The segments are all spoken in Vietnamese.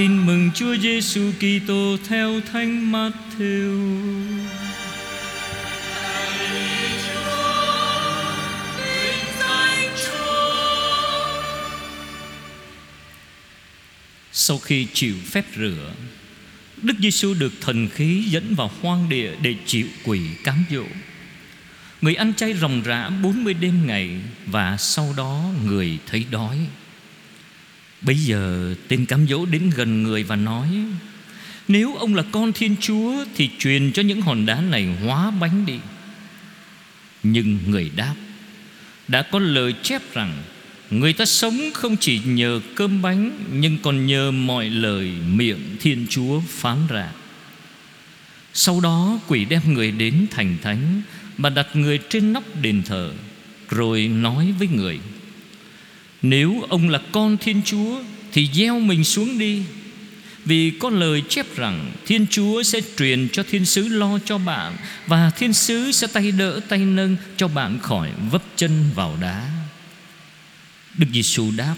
Tin mừng Chúa Giêsu Kitô theo Thánh Matthew. Sau khi chịu phép rửa, Đức Giêsu được thần khí dẫn vào hoang địa để chịu quỷ cám dỗ. Người ăn chay ròng rã 40 đêm ngày Và sau đó người thấy đói Bây giờ tên cám dỗ đến gần người và nói, Nếu ông là con Thiên Chúa Thì truyền cho những hòn đá này hóa bánh đi. Nhưng người đáp, Đã có lời chép rằng, Người ta sống không chỉ nhờ cơm bánh, Nhưng còn nhờ mọi lời miệng Thiên Chúa phán ra. Sau đó quỷ đem người đến thành thánh Mà đặt người trên nóc đền thờ, Rồi nói với người nếu ông là con Thiên Chúa, Thì gieo mình xuống đi. Vì có lời chép rằng, Thiên Chúa sẽ truyền cho thiên sứ lo cho bạn, Và thiên sứ sẽ tay đỡ tay nâng Cho bạn khỏi vấp chân vào đá. Đức Giêsu đáp,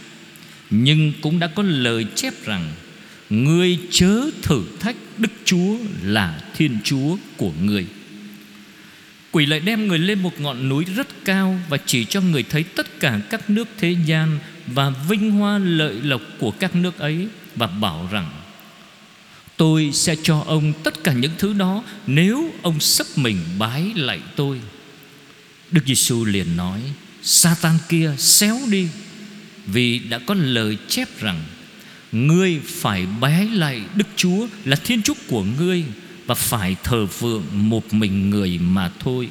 Nhưng cũng đã có lời chép rằng Ngươi chớ thử thách Đức Chúa là Thiên Chúa của người. Quỷ lại đem người lên một ngọn núi rất cao Và chỉ cho người thấy tất cả các nước thế gian Và vinh hoa lợi lộc của các nước ấy Và bảo rằng, Tôi sẽ cho ông tất cả những thứ đó Nếu ông sắp mình bái lại tôi. Đức Giêsu liền nói, Satan kia xéo đi, Vì đã có lời chép rằng, Ngươi phải bái lại Đức Chúa là Thiên Chúa của ngươi và phải thờ phượng một mình người mà thôi.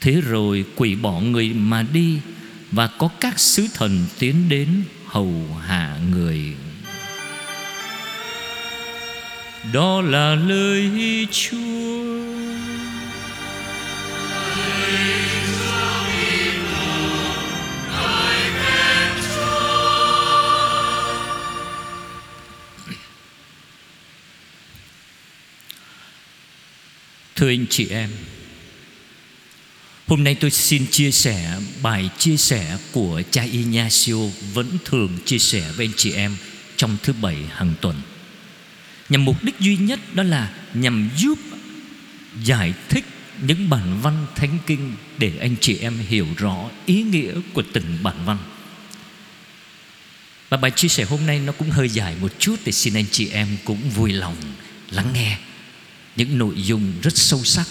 Thế rồi quỷ bỏ người mà đi Và có các sứ thần tiến đến hầu hạ người. Đó là lời Chúa. Thưa anh chị em, Hôm nay tôi xin chia sẻ bài chia sẻ của cha Ignacio Vẫn thường chia sẻ với anh chị em trong thứ bảy hàng tuần. Nhằm mục đích duy nhất đó là nhằm giúp giải thích những bản văn thánh kinh Để anh chị em hiểu rõ ý nghĩa của từng bản văn. Và bài chia sẻ hôm nay nó cũng hơi dài một chút Để xin anh chị em cũng vui lòng lắng nghe những nội dung rất sâu sắc.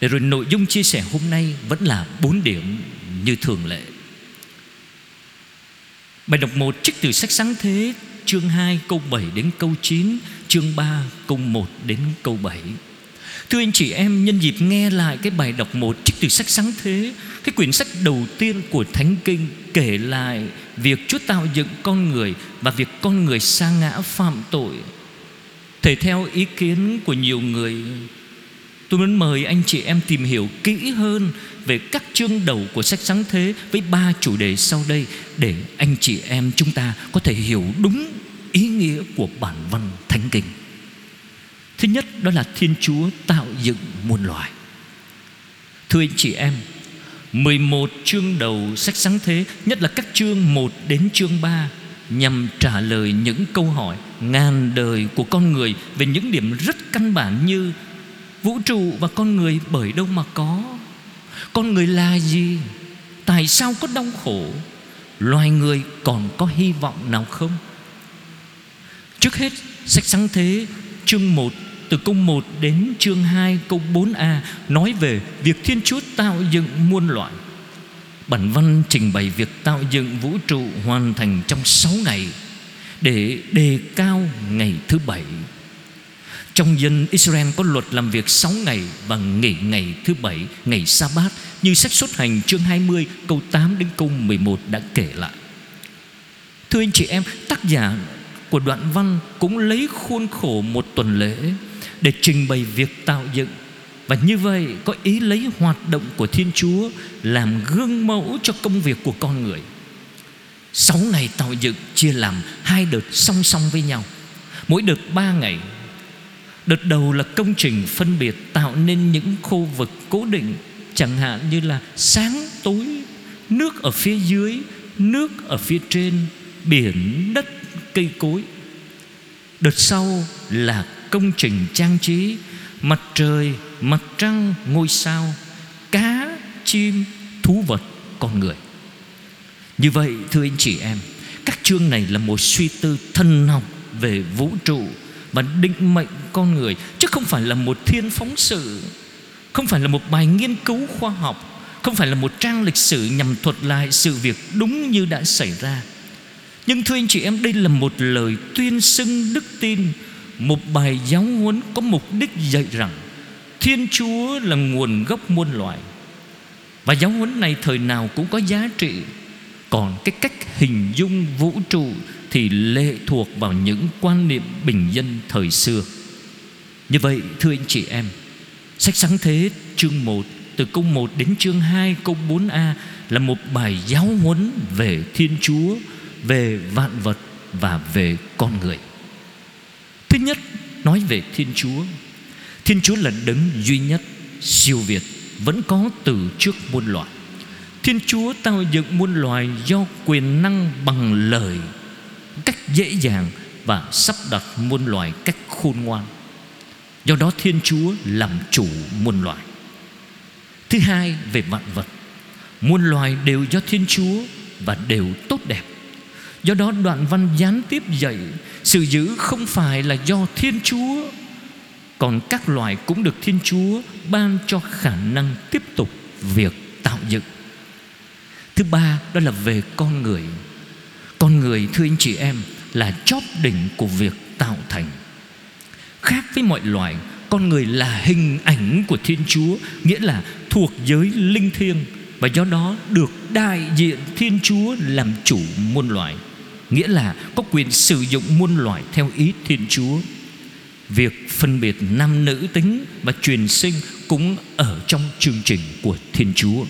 Để rồi nội dung chia sẻ hôm nay vẫn là bốn điểm như thường lệ. Bài đọc một, trích từ sách sáng thế, Chương 2 câu 7 đến câu 9 Chương 3 câu 1 đến câu 7 Thưa anh chị em, nhân dịp nghe lại cái bài đọc một, trích từ sách sáng thế, Cái quyển sách đầu tiên của Thánh Kinh kể lại Việc Chúa tạo dựng con người Và việc con người sa ngã phạm tội. Thể theo ý kiến của nhiều người, Tôi muốn mời anh chị em tìm hiểu kỹ hơn Về các chương đầu của sách sáng thế Với ba chủ đề sau đây Để anh chị em chúng ta có thể hiểu đúng ý nghĩa của bản văn thánh kinh. Thứ nhất đó là Thiên Chúa tạo dựng muôn loài. Thưa anh chị em 11 chương đầu sách sáng thế, Nhất là các chương 1 đến chương 3 Nhằm trả lời những câu hỏi ngàn đời của con người Về những điểm rất căn bản như Vũ trụ và con người bởi đâu mà có? Con người là gì? Tại sao có đau khổ? Loài người còn có hy vọng nào không? Trước hết, sách sáng thế, chương 1 từ câu 1 đến chương 2 câu 4a Nói về việc Thiên Chúa tạo dựng muôn loài. Bản văn trình bày việc tạo dựng vũ trụ hoàn thành trong 6 ngày Để đề cao ngày thứ bảy. Trong dân Israel có luật làm việc 6 ngày Và nghỉ ngày thứ bảy, ngày sa bát Như sách xuất hành chương 20 câu 8 đến câu 11 đã kể lại. Thưa anh chị em, tác giả của đoạn văn cũng lấy khuôn khổ một tuần lễ Để trình bày việc tạo dựng và như vậy có ý lấy hoạt động của Thiên Chúa Làm gương mẫu cho công việc của con người. Sáu ngày tạo dựng chia làm hai đợt song song với nhau. Mỗi đợt ba ngày. Đợt đầu là công trình phân biệt tạo nên những khu vực cố định Chẳng hạn như là sáng tối Nước ở phía dưới Nước ở phía trên Biển, đất, cây cối. Đợt sau là công trình trang trí Mặt trời, mặt trăng, ngôi sao Cá, chim, thú vật, con người. Như vậy thưa anh chị em Các chương này là một suy tư thân học về vũ trụ Và định mệnh con người Chứ không phải là một thiên phóng sự Không phải là một bài nghiên cứu khoa học Không phải là một trang lịch sử nhằm thuật lại sự việc đúng như đã xảy ra. Nhưng thưa anh chị em Đây là một lời tuyên xưng đức tin Một bài giáo huấn có mục đích dạy rằng Thiên Chúa là nguồn gốc muôn loài. Và giáo huấn này thời nào cũng có giá trị. Còn cái cách hình dung vũ trụ Thì lệ thuộc vào những quan niệm bình dân thời xưa. Như vậy, thưa anh chị em, Sách sáng thế chương 1 Từ câu 1 đến chương 2 câu 4a Là một bài giáo huấn về Thiên Chúa, về vạn vật và về con người. Thứ nhất, nói về thiên chúa thiên chúa là đấng duy nhất siêu việt, vẫn có từ trước muôn loài. Thiên chúa tạo dựng muôn loài do quyền năng bằng lời, cách dễ dàng và sắp đặt muôn loài cách khôn ngoan. Do đó thiên chúa làm chủ muôn loài. Thứ hai, về vạn vật. Muôn loài đều do thiên chúa và đều tốt đẹp. Do đó đoạn văn gián tiếp dạy, Sự giữ không phải là do Thiên Chúa còn các loài cũng được Thiên Chúa Ban cho khả năng tiếp tục việc tạo dựng. Thứ ba, đó là về con người. Con người, thưa anh chị em, Là chóp đỉnh của việc tạo thành. Khác với mọi loài, Con người là hình ảnh của Thiên Chúa, Nghĩa là thuộc giới linh thiêng, Và do đó được đại diện Thiên Chúa làm chủ muôn loài, Nghĩa là có quyền sử dụng muôn loài theo ý Thiên Chúa. Việc phân biệt nam nữ tính và truyền sinh cũng ở trong chương trình của Thiên Chúa.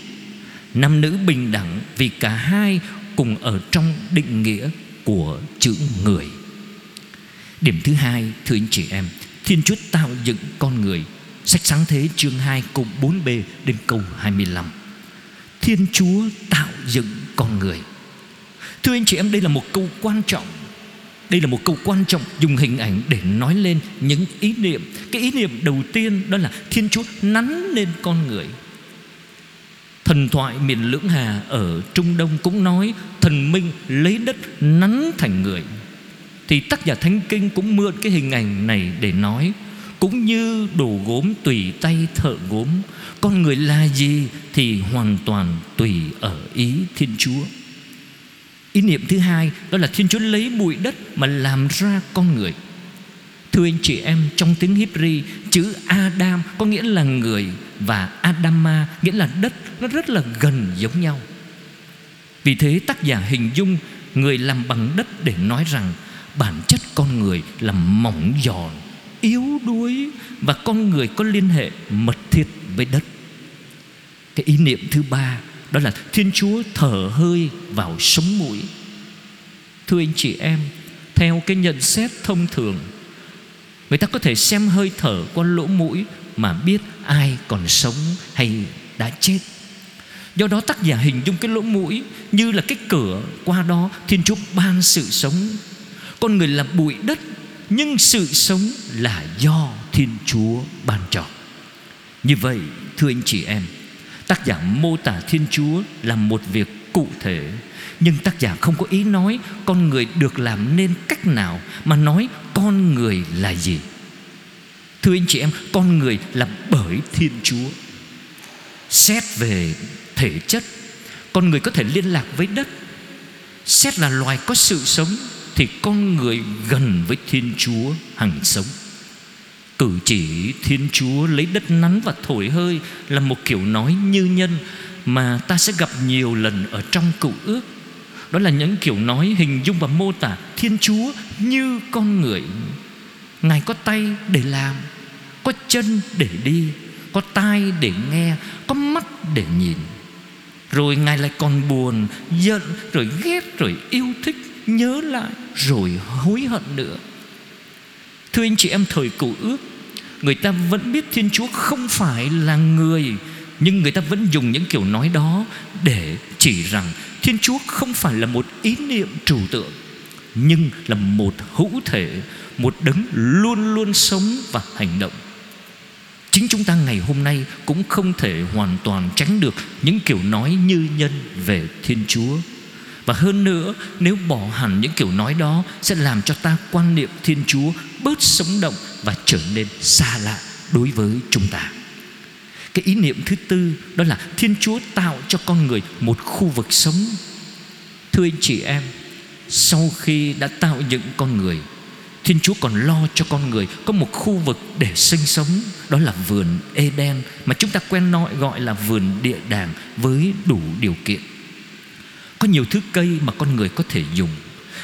Nam nữ bình đẳng vì cả hai cùng ở trong định nghĩa của chữ người. Điểm thứ hai, thưa anh chị em, Thiên Chúa tạo dựng con người. Sách sáng thế chương 2 câu 4b đến câu 25 Thiên Chúa tạo dựng con người. Thưa anh chị em, đây là một câu quan trọng đây là một câu quan trọng dùng hình ảnh để nói lên những ý niệm. Cái ý niệm đầu tiên đó là Thiên Chúa nắn lên con người. Thần thoại miền Lưỡng Hà ở Trung Đông cũng nói Thần Minh lấy đất nắn thành người. Thì tác giả Thánh Kinh cũng mượn cái hình ảnh này để nói, Cũng như đồ gốm tùy tay thợ gốm, Con người là gì thì hoàn toàn tùy ở ý Thiên Chúa. Ý niệm thứ hai, đó là Thiên Chúa lấy bụi đất mà làm ra con người. Thưa anh chị em, trong tiếng Hebrew, Chữ Adam có nghĩa là người Và Adama nghĩa là đất, Nó rất là gần giống nhau. Vì thế, tác giả hình dung Người làm bằng đất để nói rằng Bản chất con người là mỏng giòn, Yếu đuối Và con người có liên hệ mật thiết với đất. Cái ý niệm thứ ba đó là Thiên Chúa thở hơi vào sống mũi. Thưa anh chị em, Theo cái nhận xét thông thường, Người ta có thể xem hơi thở qua lỗ mũi Mà biết ai còn sống hay đã chết. Do đó tác giả hình dung cái lỗ mũi Như là cái cửa qua đó Thiên Chúa ban sự sống. Con người là bụi đất, Nhưng sự sống là do Thiên Chúa ban cho. Như vậy, thưa anh chị em Tác giả mô tả Thiên Chúa là một việc cụ thể. Nhưng tác giả không có ý nói Con người được làm nên cách nào, Mà nói con người là gì. Thưa anh chị em, Con người là bởi Thiên Chúa. Xét về thể chất, Con người có thể liên lạc với đất. Xét là loài có sự sống, Thì con người gần với Thiên Chúa hằng sống. Cử chỉ, Thiên Chúa lấy đất nắn và thổi hơi Là một kiểu nói như nhân Mà ta sẽ gặp nhiều lần ở trong cựu ước. Đó là những kiểu nói hình dung và mô tả Thiên Chúa như con người. Ngài có tay để làm, Có chân để đi, Có tai để nghe, Có mắt để nhìn. Rồi Ngài lại còn buồn, Giận, rồi ghét, rồi yêu thích, Nhớ lại, rồi hối hận nữa. Thưa anh chị em, thời cựu ước, Người ta vẫn biết Thiên Chúa không phải là người, Nhưng người ta vẫn dùng những kiểu nói đó Để chỉ rằng Thiên Chúa không phải là một ý niệm trừu tượng, nhưng là một hữu thể, một đấng luôn luôn sống và hành động. Chính chúng ta ngày hôm nay cũng không thể hoàn toàn tránh được những kiểu nói như nhân về thiên chúa. Và hơn nữa, nếu bỏ hẳn những kiểu nói đó sẽ làm cho ta quan niệm thiên chúa bớt sống động và trở nên xa lạ đối với chúng ta. Cái ý niệm thứ tư đó là thiên chúa tạo cho con người một khu vực sống. Thưa anh chị em, sau khi đã tạo dựng con người, Thiên Chúa còn lo cho con người có một khu vực để sinh sống, Đó là vườn Eden Mà chúng ta quen nói, gọi là vườn địa đàng với đủ điều kiện. Có nhiều thứ cây mà con người có thể dùng,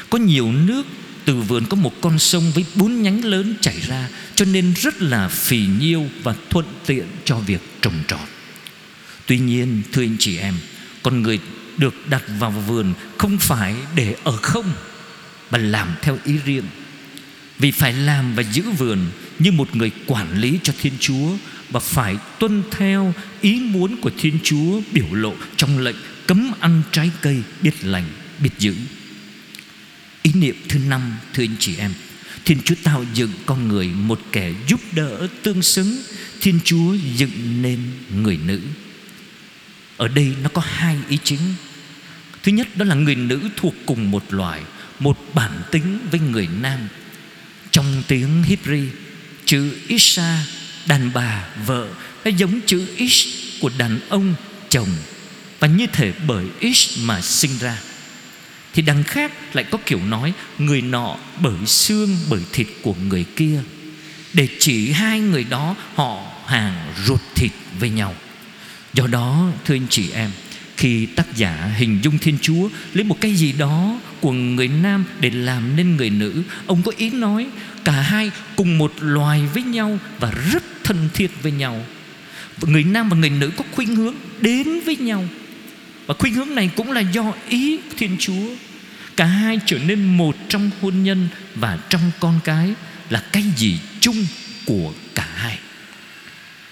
Có nhiều nước từ vườn có một con sông với bốn nhánh lớn chảy ra Cho nên rất là phì nhiêu và thuận tiện cho việc trồng trọt. Tuy nhiên thưa anh chị em Con người được đặt vào vườn không phải để ở không Mà làm theo ý riêng. Vì phải làm và giữ vườn Như một người quản lý cho Thiên Chúa Và phải tuân theo ý muốn của Thiên Chúa Biểu lộ trong lệnh cấm ăn trái cây biết lành, biết giữ. Ý niệm thứ năm Thưa anh chị em Thiên Chúa tạo dựng con người một kẻ giúp đỡ tương xứng Thiên Chúa dựng nên người nữ. Ở đây nó có hai ý chính. Thứ nhất đó là người nữ thuộc cùng một loài Một bản tính với người nam. Trong tiếng Hebrew Chữ Isha Đàn bà, vợ Nó giống chữ Ish của đàn ông, chồng. Và như thể bởi Ish mà sinh ra. Thì đằng khác lại có kiểu nói Người nọ bởi xương, bởi thịt của người kia. Để chỉ hai người đó Họ hàng ruột thịt với nhau. Do đó thưa anh chị em Khi tác giả hình dung Thiên Chúa Lấy một cái gì đó của người nam Để làm nên người nữ Ông có ý nói cả hai cùng một loài với nhau và rất thân thiết với nhau. Người nam và người nữ có khuynh hướng đến với nhau và khuynh hướng này cũng là do ý thiên chúa. Cả hai trở nên một trong hôn nhân và trong con cái là cái gì chung của cả hai.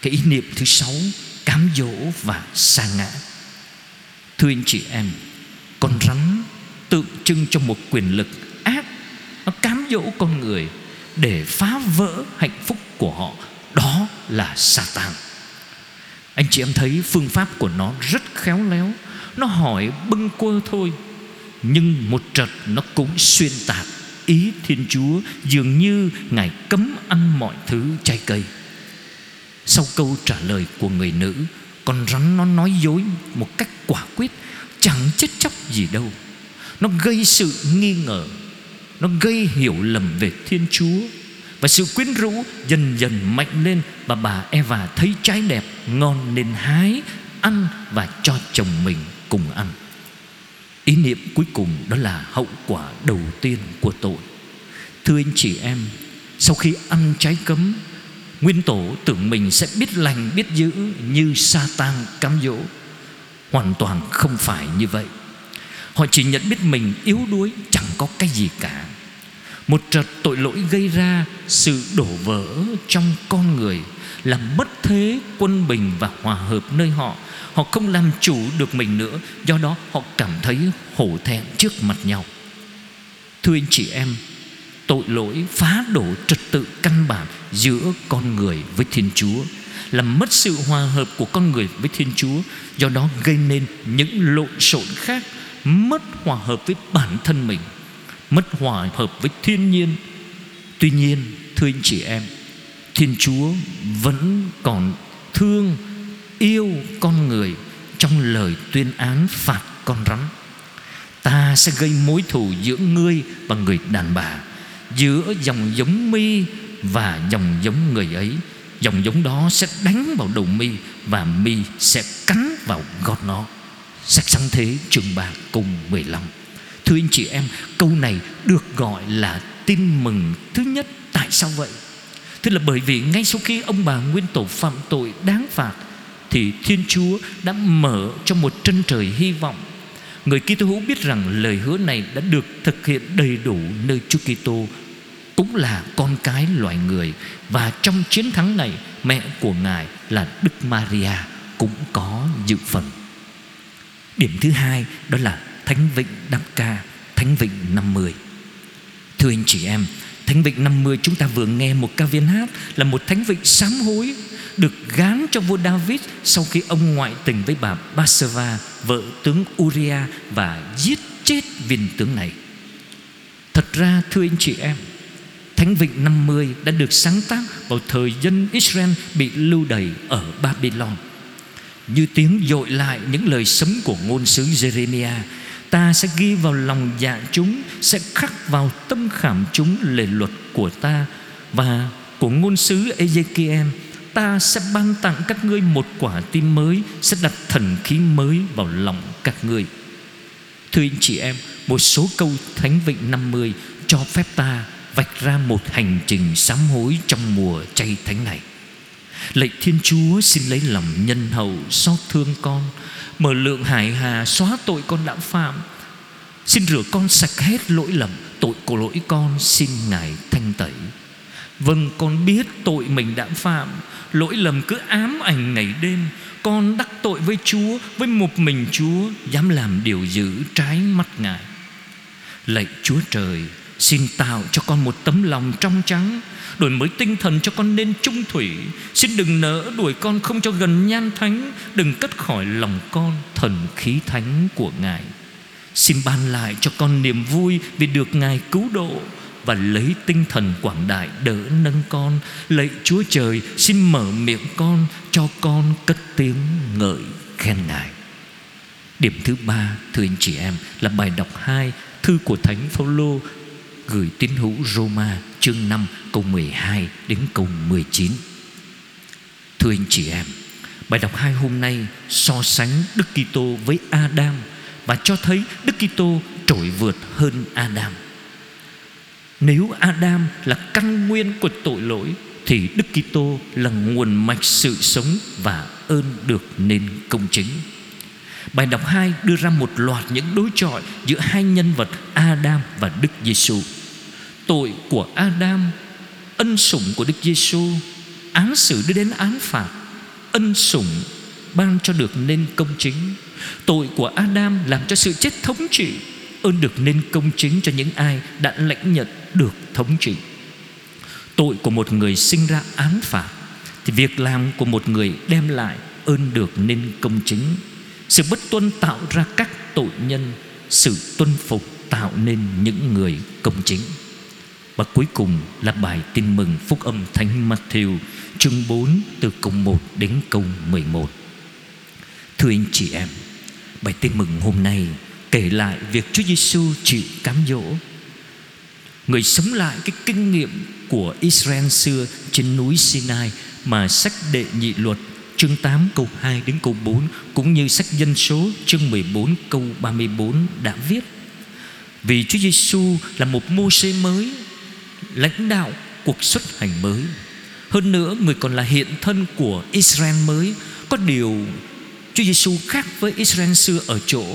Cái ý niệm thứ sáu, cám dỗ và sa ngã. Thưa anh chị em, con rắn tượng trưng cho một quyền lực ác, nó cám dỗ con người để phá vỡ hạnh phúc của họ. Đó là Satan. Anh chị em thấy phương pháp của nó rất khéo léo nó hỏi bâng quơ thôi, nhưng một trật nó cũng xuyên tạc. Ý thiên chúa dường như ngài cấm ăn mọi thứ trái cây. Sau câu trả lời của người nữ, con rắn nó nói dối một cách quả quyết, chẳng chết chóc gì đâu. Nó gây sự nghi ngờ, nó gây hiểu lầm về Thiên Chúa, Và sự quyến rũ dần dần mạnh lên, Và bà Eva thấy trái đẹp, ngon nên hái Ăn và cho chồng mình cùng ăn. Ý niệm cuối cùng đó là hậu quả đầu tiên của tội. Thưa anh chị em, Sau khi ăn trái cấm, Nguyên tổ tưởng mình sẽ biết lành, biết dữ Như sa tan cám dỗ. Hoàn toàn không phải như vậy. Họ chỉ nhận biết mình yếu đuối, Chẳng có cái gì cả. Một trật tội lỗi gây ra sự đổ vỡ trong con người làm mất thế quân bình và hòa hợp nơi họ. Họ không làm chủ được mình nữa, do đó họ cảm thấy hổ thẹn trước mặt nhau. Thưa anh chị em, tội lỗi phá đổ trật tự căn bản giữa con người với thiên chúa làm mất sự hòa hợp của con người với thiên chúa, do đó gây nên những lộn xộn khác, mất hòa hợp với bản thân mình, mất hòa hợp với thiên nhiên. Tuy nhiên, thưa anh chị em thiên chúa vẫn còn thương, yêu con người trong lời tuyên án phạt con rắn. Ta sẽ gây mối thù giữa ngươi và người đàn bà, giữa dòng giống mi và dòng giống người ấy. Dòng giống đó sẽ đánh vào đầu mi và mi sẽ cắn vào gót nó. Sách sáng thế chương 3 cùng 15 Thưa anh chị em, Câu này được gọi là tin mừng thứ nhất. Tại sao vậy? Thế là bởi vì ngay sau khi ông bà nguyên tổ phạm tội đáng phạt, Thì Thiên Chúa đã mở cho một chân trời hy vọng. Người Kitô hữu biết rằng lời hứa này đã được thực hiện đầy đủ nơi Chúa Kitô, cũng là con cái loài người. Và trong chiến thắng này, mẹ của ngài là Đức Maria cũng có dự phần. Điểm thứ hai, đó là Thánh Vịnh Đăng Ca, Thánh Vịnh 50 Thưa anh chị em Thánh Vịnh 50 chúng ta vừa nghe một ca viên hát Là một thánh vịnh sám hối Được gán cho vua David Sau khi ông ngoại tình với bà Bathsheba, Vợ tướng Uriah Và giết chết viên tướng này. Thật ra, thưa anh chị em, Thánh Vịnh 50 đã được sáng tác vào thời dân Israel bị lưu đày ở Babylon. Như tiếng dội lại những lời sấm của ngôn sứ Jeremiah Ta sẽ ghi vào lòng dạ chúng, Sẽ khắc vào tâm khảm chúng lề luật của ta. Và của ngôn sứ Ezekiel, Ta sẽ ban tặng các ngươi một quả tim mới, Sẽ đặt thần khí mới vào lòng các ngươi. Thưa anh chị em, Một số câu Thánh Vịnh 50 Cho phép ta vạch ra một hành trình sám hối trong mùa chay thánh này. Lạy Thiên Chúa, xin lấy lòng nhân hậu xót thương con Mở lượng hải hà, xóa tội con đã phạm. Xin rửa con sạch hết lỗi lầm, Tội của lỗi con xin Ngài thanh tẩy. Vâng con biết tội mình đã phạm. Lỗi lầm cứ ám ảnh ngày đêm. Con đắc tội với Chúa, Với một mình Chúa, Dám làm điều dữ trái mắt Ngài. Lạy Chúa Trời Xin tạo cho con một tấm lòng trong trắng, Đổi mới tinh thần cho con nên trung thủy. Xin đừng nỡ đuổi con không cho gần nhan thánh, Đừng cất khỏi lòng con thần khí thánh của Ngài. Xin ban lại cho con niềm vui Vì được Ngài cứu độ Và lấy tinh thần quảng đại đỡ nâng con. Lạy Chúa Trời, Xin mở miệng con Cho con cất tiếng ngợi khen Ngài. Điểm thứ ba, Thưa anh chị em, Là bài đọc 2 Thư của Thánh Phaolô gửi tín hữu Roma chương 5 câu 12 đến câu 19. Thưa anh chị em, bài đọc hai hôm nay so sánh Đức Kitô với Adam và cho thấy Đức Kitô trội vượt hơn Adam. Nếu Adam là căn nguyên của tội lỗi thì Đức Kitô là nguồn mạch sự sống và ơn được nên công chính. Bài đọc 2 đưa ra một loạt những đối chọi giữa hai nhân vật Adam và Đức Giêsu. Tội của Adam, ân sủng của Đức Giêsu, án xử đưa đến án phạt, ân sủng ban cho được nên công chính. Tội của Adam làm cho sự chết thống trị, ơn được nên công chính cho những ai đã lãnh nhận được thống trị. Tội của một người sinh ra án phạt thì việc làm của một người đem lại ơn được nên công chính sự bất tuân tạo ra các tội nhân, Sự tuân phục tạo nên những người công chính. Và cuối cùng là bài tin mừng Phúc âm Thánh Matthew, Chương 4 từ câu 1 đến câu 11 Thưa anh chị em, Bài tin mừng hôm nay kể lại việc Chúa Giêsu chịu cám dỗ. Người sống lại cái kinh nghiệm của Israel xưa trên núi Sinai Mà sách đệ nhị luật chương 8 câu 2 đến câu 4 Cũng như sách dân số chương 14 câu 34 đã viết. Vì Chúa Giêsu là một mô xê mới, Lãnh đạo cuộc xuất hành mới. Hơn nữa, người còn là hiện thân của Israel mới. Có điều, Chúa Giêsu khác với Israel xưa ở chỗ,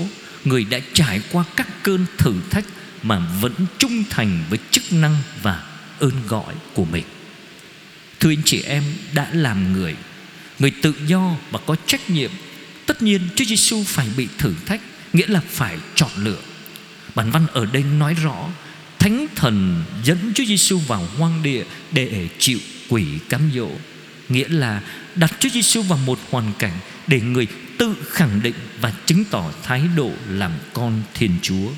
Người đã trải qua các cơn thử thách Mà vẫn trung thành với chức năng và ơn gọi của mình. Thưa anh chị em, đã làm người Người tự do và có trách nhiệm. Tất nhiên Chúa Giêsu phải bị thử thách, Nghĩa là phải chọn lựa. Bản văn ở đây nói rõ, Thánh thần dẫn Chúa Giêsu vào hoang địa Để chịu quỷ cám dỗ. Nghĩa là đặt Chúa Giêsu vào một hoàn cảnh Để người tự khẳng định Và chứng tỏ thái độ làm con Thiên Chúa.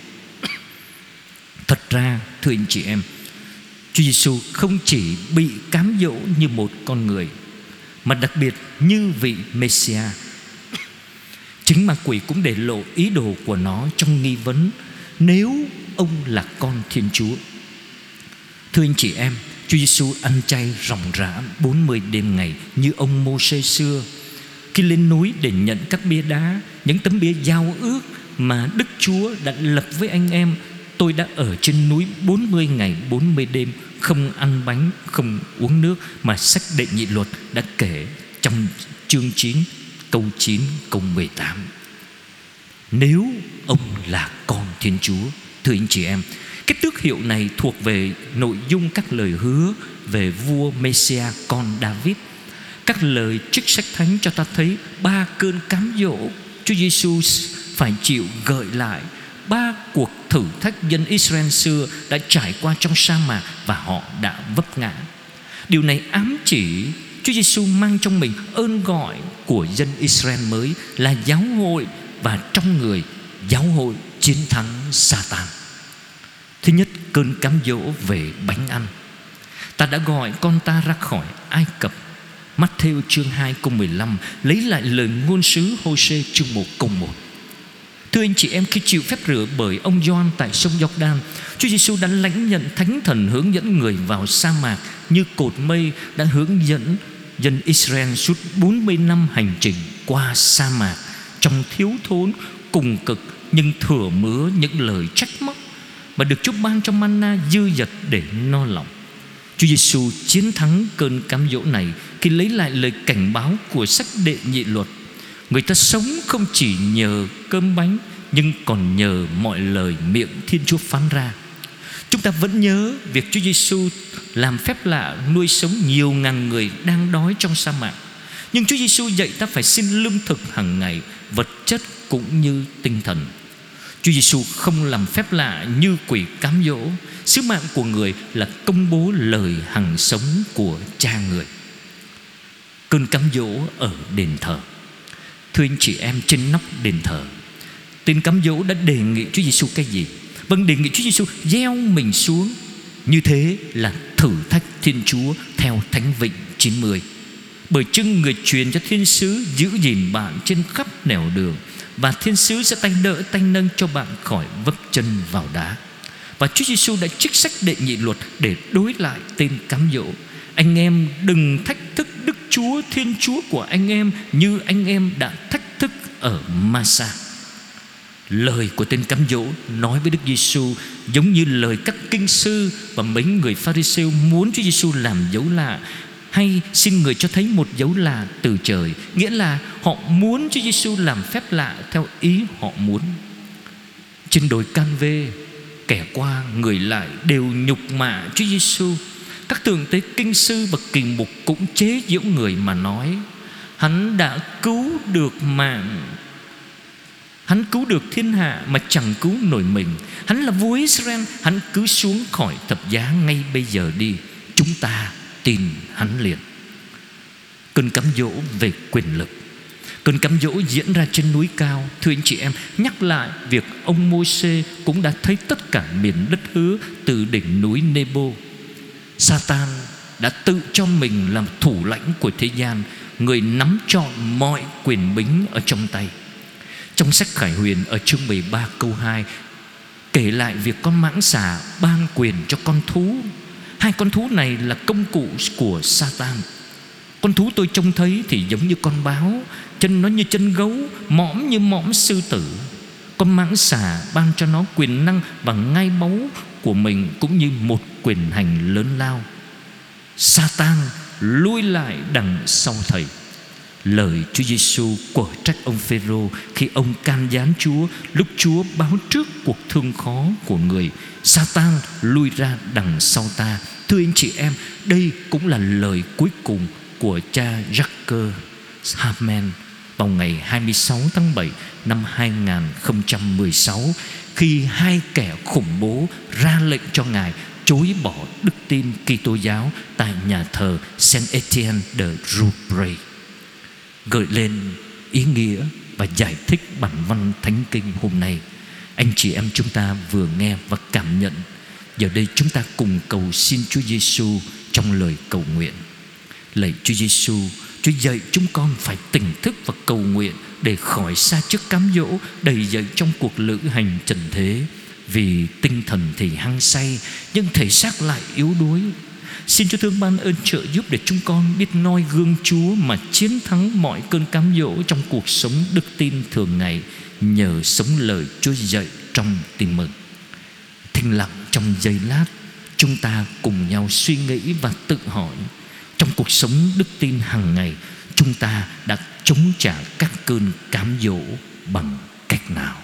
Thật ra, thưa anh chị em, Chúa Giêsu không chỉ bị cám dỗ như một con người mà đặc biệt như vị Messia Chính ma quỷ cũng để lộ ý đồ của nó trong nghi vấn Nếu ông là con Thiên Chúa. Thưa anh chị em, Chúa Giêsu ăn chay ròng rã 40 đêm ngày Như ông mô xưa. Khi lên núi để nhận các bia đá, Những tấm bia giao ước Mà Đức Chúa đã lập với anh em Tôi đã ở trên núi 40 ngày 40 đêm không ăn bánh, không uống nước mà sách đệ nhị luật đã kể trong chương 9 câu 9 câu 18. Nếu ông là con Thiên Chúa, thưa anh chị em, cái tước hiệu này thuộc về nội dung các lời hứa về vua Messia con David. Các lời trích sách thánh cho ta thấy ba cơn cám dỗ Chúa Giêsu phải chịu gợi lại ba cuộc thử thách dân Israel xưa đã trải qua trong sa mạc và họ đã vấp ngã. Điều này ám chỉ Chúa Giêsu mang trong mình ơn gọi của dân Israel mới là giáo hội và trong người giáo hội chiến thắng Satan. Thứ nhất, cơn cám dỗ về bánh ăn. Ta đã gọi con ta ra khỏi Ai Cập Matthew chương 2 câu 15 Lấy lại lời ngôn sứ Hosea chương 1 câu 1 Thưa anh chị em khi chịu phép rửa bởi ông Gioan tại sông Jordan Chúa Giêsu đã lãnh nhận thánh thần hướng dẫn người vào sa mạc Như cột mây đã hướng dẫn dân Israel suốt 40 năm hành trình qua sa mạc Trong thiếu thốn, cùng cực nhưng thừa mứa những lời trách móc Mà được Chúa ban cho manna dư dật để no lòng Chúa Giêsu chiến thắng cơn cám dỗ này khi lấy lại lời cảnh báo của sách đệ nhị luật. Người ta sống không chỉ nhờ cơm bánh nhưng còn nhờ mọi lời miệng Thiên Chúa phán ra. Chúng ta vẫn nhớ việc Chúa Giêsu làm phép lạ nuôi sống nhiều ngàn người đang đói trong sa mạc. Nhưng Chúa Giêsu dạy ta phải xin lương thực hàng ngày, vật chất cũng như tinh thần. Chúa Giêsu không làm phép lạ như quỷ cám dỗ Sứ mạng của người là công bố lời hằng sống của cha người Cơn cám dỗ ở đền thờ Thưa anh chị em, trên nóc đền thờ, Tên cám dỗ đã đề nghị Chúa Giêsu cái gì? Vâng đề nghị Chúa Giêsu gieo mình xuống. Như thế là thử thách Thiên Chúa Theo Thánh Vịnh 90 Bởi chưng người truyền cho thiên sứ Giữ gìn bạn trên khắp nẻo đường, Và thiên sứ sẽ tay đỡ, tay nâng cho bạn khỏi vấp chân vào đá. Và Chúa Giêsu đã trích sách đệ nhị luật để đối lại tên cám dỗ. Anh em đừng thách thức Đức Chúa Thiên Chúa của anh em như anh em đã thách thức ở Masa. Lời của tên cám dỗ nói với Đức Giêsu giống như lời các kinh sư và mấy người Pharisêu muốn Chúa Giêsu làm dấu lạ hay xin người cho thấy một dấu lạ từ trời, nghĩa là họ muốn Chúa Giêsu làm phép lạ theo ý họ muốn. Trên đồi Can Vê kẻ qua người lại đều nhục mạ Chúa Giêsu. Các thượng tế kinh sư và kỳ mục cũng chế giễu người mà nói, Hắn đã cứu được mạng. Hắn cứu được thiên hạ mà chẳng cứu nổi mình. Hắn là vua Israel, Hắn cứ xuống khỏi thập giá ngay bây giờ đi. Chúng ta tin hắn liền. Cơn cám dỗ về quyền lực. Cơn cám dỗ diễn ra trên núi cao. Thưa anh chị em, Nhắc lại, việc ông Môi-se Cũng đã thấy tất cả miền đất hứa Từ đỉnh núi Nebo. Satan đã tự cho mình làm thủ lãnh của thế gian, Người nắm trọn mọi quyền bính ở trong tay. Trong sách Khải Huyền ở chương 13 câu 2 Kể lại việc con mãng xà ban quyền cho con thú. Hai con thú này là công cụ của Satan. Con thú tôi trông thấy thì giống như con báo, Chân nó như chân gấu, Mõm như mõm sư tử. Con mãng xà ban cho nó quyền năng Và ngay báu của mình Cũng như một quyền hành lớn lao Satan lui lại đằng sau thầy Lời Chúa Giêsu quở trách ông Phêrô khi ông can gián Chúa lúc Chúa báo trước cuộc thương khó của người. Satan lui ra đằng sau ta. Thưa anh chị em, đây cũng là lời cuối cùng của cha Jacques Hamen vào ngày 26 tháng 7 năm 2016 khi hai kẻ khủng bố ra lệnh cho Ngài chối bỏ đức tin Kitô giáo tại nhà thờ Saint Etienne de Rouvray, gợi lên ý nghĩa và giải thích bản văn thánh kinh hôm nay. Anh chị em chúng ta vừa nghe và cảm nhận. Giờ đây chúng ta cùng cầu xin Chúa Giêsu trong lời cầu nguyện. Lạy Chúa Giêsu Chúa dạy chúng con phải tỉnh thức và cầu nguyện Để khỏi xa trước cám dỗ, Đầy dậy trong cuộc lữ hành trần thế. Vì tinh thần thì hăng say, Nhưng thể xác lại yếu đuối. Xin Chúa thương ban ơn trợ giúp Để chúng con biết noi gương Chúa Mà chiến thắng mọi cơn cám dỗ Trong cuộc sống đức tin thường ngày, Nhờ sống lời Chúa dạy trong tin mừng. Thinh lặng trong giây lát, Chúng ta cùng nhau suy nghĩ và tự hỏi trong cuộc sống đức tin hàng ngày, chúng ta đã chống trả các cơn cám dỗ bằng cách nào?